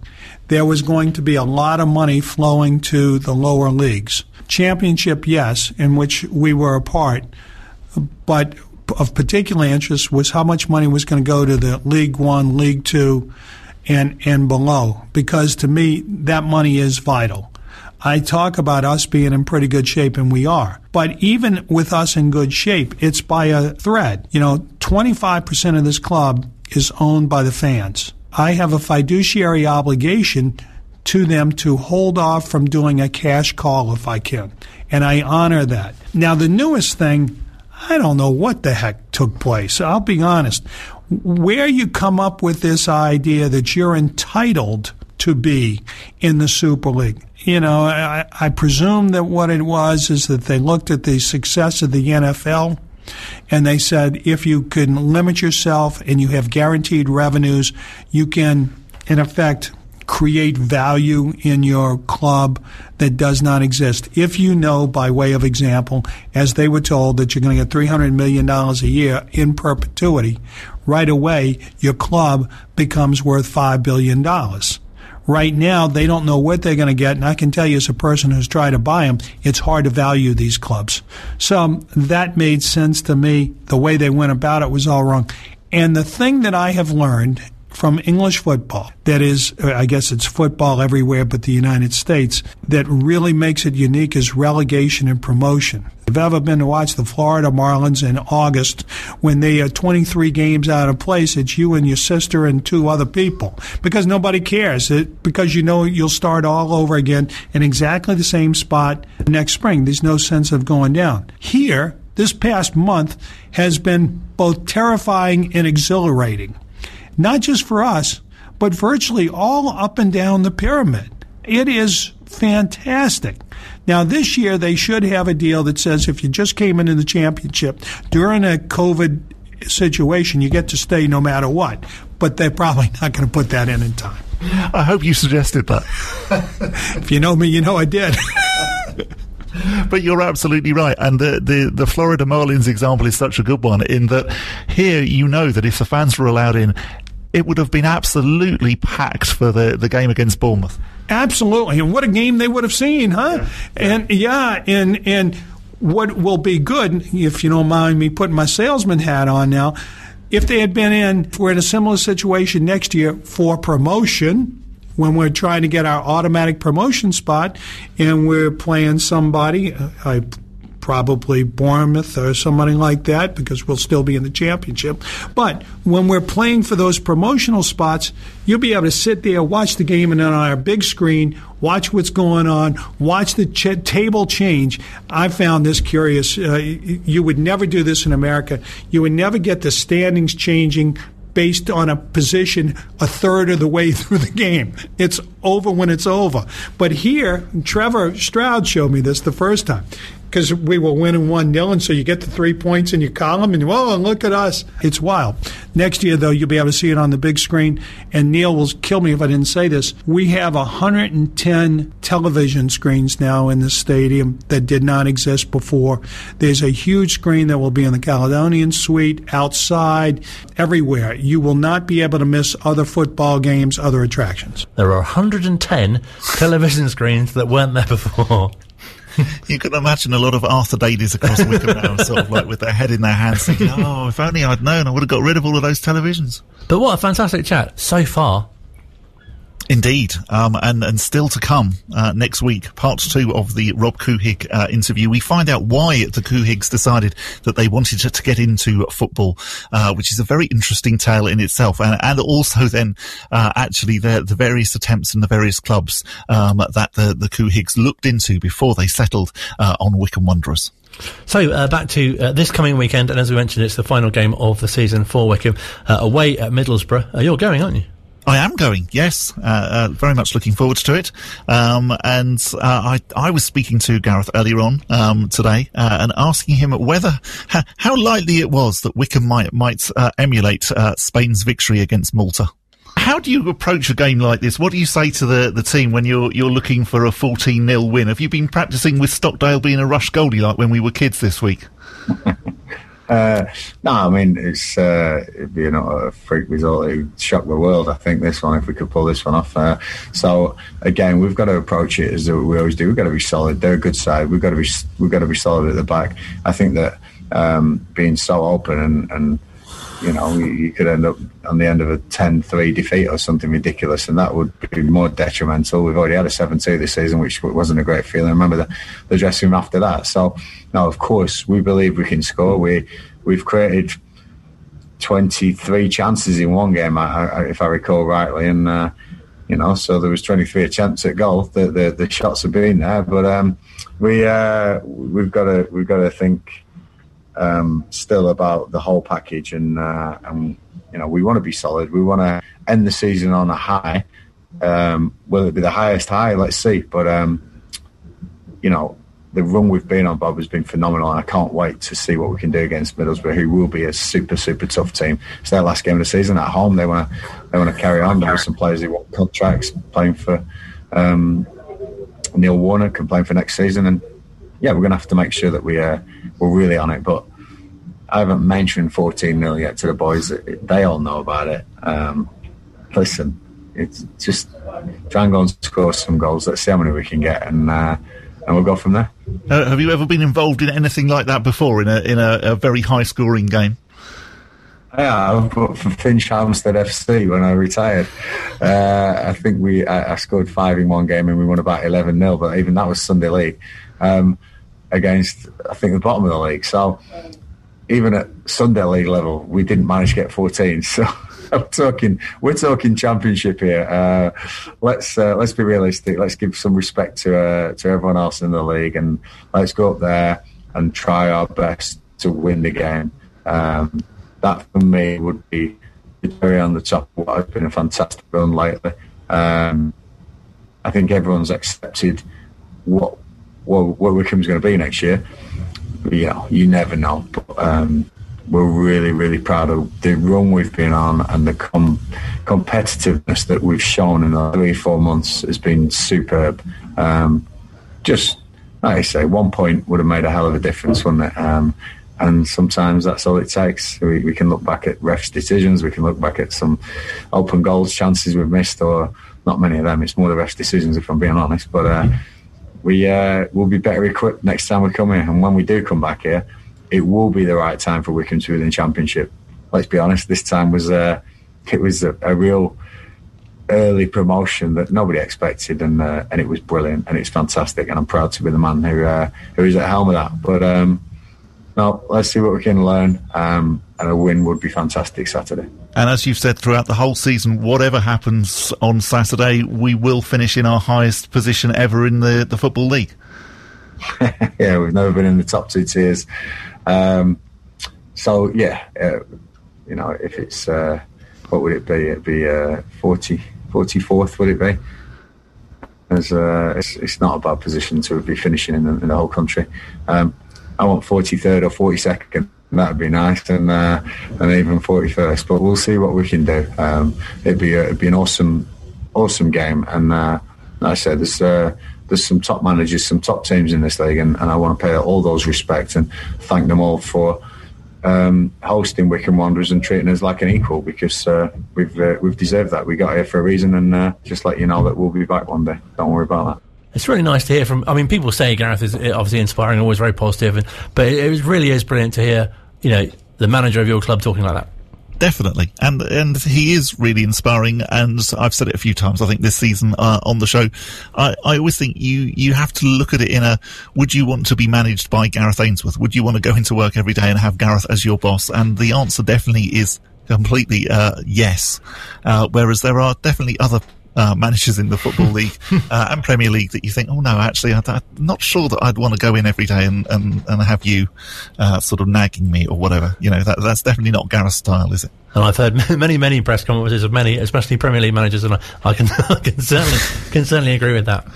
There was going to be a lot of money flowing to the lower leagues. Championship, yes, in which we were a part, but of particular interest was how much money was going to go to the League One, League Two, and and below. Because to me, that money is vital. I talk about us being in pretty good shape, and we are. But even with us in good shape, it's by a thread. You know, 25% of this club is owned by the fans. I have a fiduciary obligation to them to hold off from doing a cash call if I can. And I honor that. Now, the newest thing I don't know what the heck took place. I'll be honest. Where you come up with this idea that you're entitled to be in the Super League. You know, I, I, presume that what it was is that they looked at the success of the NFL and they said if you can limit yourself and you have guaranteed revenues, you can, in effect, create value in your club that does not exist. If you know, by way of example, as they were told, that you're going to get $300 million a year in perpetuity, right away your club becomes worth $5 billion. Right now, they don't know what they're going to get, and I can tell you as a person who's tried to buy them, it's hard to value these clubs. So that made sense to me. The way they went about it was all wrong. And the thing that I have learned from English football that is, uh, I guess it's football everywhere but the United States, that really makes it unique is relegation and promotion. If you've ever been to watch the Florida Marlins in August when they are 23 games out of place, it's you and your sister and two other people because nobody cares. It, because you know you'll start all over again in exactly the same spot next spring. There's no sense of going down. Here, this past month has been both terrifying and exhilarating not just for us, but virtually all up and down the pyramid. It is fantastic. Now, this year they should have a deal that says if you just came into the championship during a COVID situation, you get to stay no matter what. But they're probably <laughs> not going to put that in in time. I hope you suggested that. <laughs> if you know me, you know I did. <laughs> but you're absolutely right. And the, the, the Florida Marlins example is such a good one in that here you know that if the fans were allowed in, it would have been absolutely packed for the, the game against Bournemouth. Absolutely. And what a game they would have seen, huh? Yeah. And yeah, and and what will be good, if you don't mind me putting my salesman hat on now, if they had been in, we're in a similar situation next year for promotion, when we're trying to get our automatic promotion spot and we're playing somebody, uh, I probably Bournemouth or somebody like that because we'll still be in the championship. But when we're playing for those promotional spots, you'll be able to sit there, watch the game, and on our big screen, watch what's going on, watch the ch- table change. I found this curious. Uh, you would never do this in America. You would never get the standings changing based on a position a third of the way <laughs> through the game. It's over when it's over. But here, Trevor Stroud showed me this the first time because we were winning 1 0. And so you get the three points in your column and, whoa, look at us. It's wild. Next year, though, you'll be able to see it on the big screen. And Neil will kill me if I didn't say this. We have 110 television screens now in the stadium that did not exist before. There's a huge screen that will be in the Caledonian Suite, outside, everywhere. You will not be able to miss other football games, other attractions. There are 110 television screens that weren't there before. <laughs> you can imagine a lot of Arthur Daleys across Wycombe now, sort of like with their head in their hands, thinking, "Oh, if only I'd known, I would have got rid of all of those televisions." But what a fantastic chat so far. Indeed, um, and and still to come uh, next week, part two of the Rob Couhig uh, interview. We find out why the Couhigs decided that they wanted to, to get into football, uh, which is a very interesting tale in itself, and, and also then uh, actually the the various attempts in the various clubs um, that the the Couhigs looked into before they settled uh, on Wycombe Wanderers. So uh, back to uh, this coming weekend, and as we mentioned, it's the final game of the season for Wycombe uh, away at Middlesbrough. Uh, you're going, aren't you? I am going, yes. Uh, uh, very much looking forward to it. Um, and uh, I, I was speaking to Gareth earlier on um, today uh, and asking him whether how likely it was that Wycombe might might uh, emulate uh, Spain's victory against Malta. How do you approach a game like this? What do you say to the, the team when you're you're looking for a 14 0 win? Have you been practicing with Stockdale being a rush goalie like when we were kids this week? <laughs> Uh, no, I mean it's uh, it'd be not a freak result. It would shock the world. I think this one, if we could pull this one off. Uh, so again, we've got to approach it as we always do. We've got to be solid. They're a good side. We've got to be we've got to be solid at the back. I think that um, being so open and, and you know, you could end up on the end of a 10-3 defeat or something ridiculous, and that would be more detrimental. We've already had a 7-2 this season, which wasn't a great feeling. Remember the, the dressing room after that. So, now, of course, we believe we can score. We, we've created 23 chances in one game, if I recall rightly, and... Uh, you know, so there was 23 attempts at goal. The the, the shots have been there, but um, we uh, we've got to we've got to think um, still about the whole package, and uh, and you know we want to be solid. We want to end the season on a high. Um, will it be the highest high? Let's see. But um, you know the run we've been on, Bob, has been phenomenal, and I can't wait to see what we can do against Middlesbrough, who will be a super, super tough team. It's their last game of the season at home. They want to, they want to carry on. There are some players who want contracts playing for um, Neil Warnock and playing for next season, and yeah, we're going to have to make sure that we uh, we're really on it. But I haven't mentioned 14 0 yet to the boys. They all know about it. Um, listen, it's just try and go and score some goals. Let's see how many we can get, and uh, and we'll go from there. Uh, have you ever been involved in anything like that before in a in a, a very high scoring game? Yeah, I put for Finchampstead FC when I retired. Uh, I think we I, I, scored five in one game and we won about eleven 0 But even that was Sunday League um, against I think the bottom of the league. So even at Sunday League level, we didn't manage to get 14. <laughs> So I'm talking, we're talking championship here. Uh, let's uh, let's be realistic. Let's give some respect to uh, to everyone else in the league, and let's go up there and try our best to win the game. Um, that for me would be cherry on the top of what has been a fantastic run lately. Um, I think everyone's accepted what what, Wycombe's going to be next year you know, you never know. But um, we're really, really proud of the run we've been on and the com- competitiveness that we've shown in the three, four months has been superb. Um, just, like I say, one point would have made a hell of a difference, wouldn't it? Um, and sometimes that's all it takes. We, we, can look back at refs' decisions, we can look back at some open goals chances we've missed, or not many of them. It's more the refs' decisions, if I'm being honest. But uh, we uh, will be better equipped next time we come here. And when we do come back here, it will be the right time for Wycombe to win the championship. Let's be honest, this time was uh, it was a, a, real early promotion that nobody expected, and uh, and it was brilliant and it's fantastic. And I'm proud to be the man who uh, who is at helm of that. But um, no, let's see what we can learn. Um, and a win would be fantastic Saturday. And as you've said throughout the whole season, whatever happens on Saturday, we will finish in our highest position ever in the, the Football League. <laughs> yeah, we've never been in the top two tiers. Um, so, yeah, uh, you know, if it's, uh, what would it be? It'd be uh, 40, 44th, would it be? As, uh, it's, it's not a bad position to be finishing in the, in the whole country. Um, I want 43rd or 42nd. That'd be nice, and uh, and even 41st. But we'll see what we can do. Um, it'd be a, it'd be an awesome, awesome game. And uh, like I said, there's uh, there's some top managers, some top teams in this league, and, and I want to pay all those respects and thank them all for um, hosting Wycombe Wanderers and treating us like an equal because uh, we've uh, we've deserved that. We got here for a reason, and uh, just let you know that we'll be back one day. Don't worry about that. It's really nice to hear from. I mean, people say Gareth is uh, obviously inspiring, always very positive, and, but it, it really is brilliant to hear. You know, the manager of your club talking like that. Definitely, and and he is really inspiring. And I've said it a few times. I think this season uh, on the show, I, I always think you you have to look at it in a: Would you want to be managed by Gareth Ainsworth? Would you want to go into work every day and have Gareth as your boss? And the answer definitely is completely uh, yes. Uh, whereas there are definitely other uh, managers in the Football <laughs> League uh, and Premier League that you think, oh no, actually, I, am not sure that I'd want to go in every day and, and, and have you uh, sort of nagging me or whatever. You know, that, that's definitely not Gareth's style, is it? And I've heard <laughs> many, many press conferences of many, especially Premier League managers, and I, I can, <laughs> I can certainly, can certainly agree with that.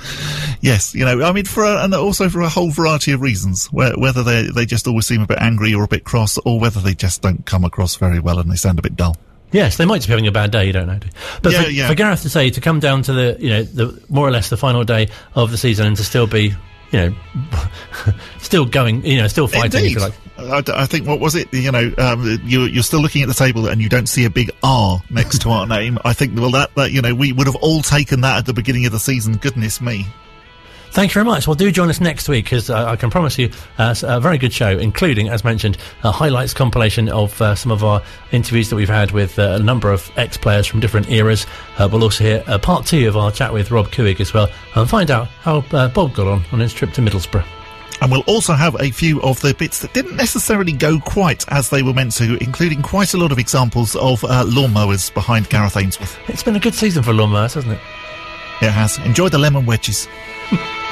Yes, you know, I mean, for a, and also for a whole variety of reasons, whether they they just always seem a bit angry or a bit cross, or whether they just don't come across very well and they sound a bit dull. Yes, they might just be having a bad day. You don't know. But Yeah, for, yeah. for Gareth to say to come down to the you know the more or less the final day of the season and to still be you know <laughs> still going you know still fighting if Indeed. you like. I, I think what was it? You know, um, you're, you're still looking at the table and you don't see a big R next to our <laughs> name. I think well that that you know we would have all taken that at the beginning of the season. Goodness me. Thank you very much. Well, do join us next week because uh, I can promise you uh, a very good show, including, as mentioned, a highlights compilation of uh, some of our interviews that we've had with uh, a number of ex-players from different eras. Uh, we'll also hear uh, part two of our chat with Rob Couhig as well and find out how uh, Bob got on on his trip to Middlesbrough. And we'll also have a few of the bits that didn't necessarily go quite as they were meant to, including quite a lot of examples of uh, lawnmowers behind Gareth Ainsworth. It's been a good season for lawnmowers, hasn't it? It has. Enjoy the lemon wedges. <laughs>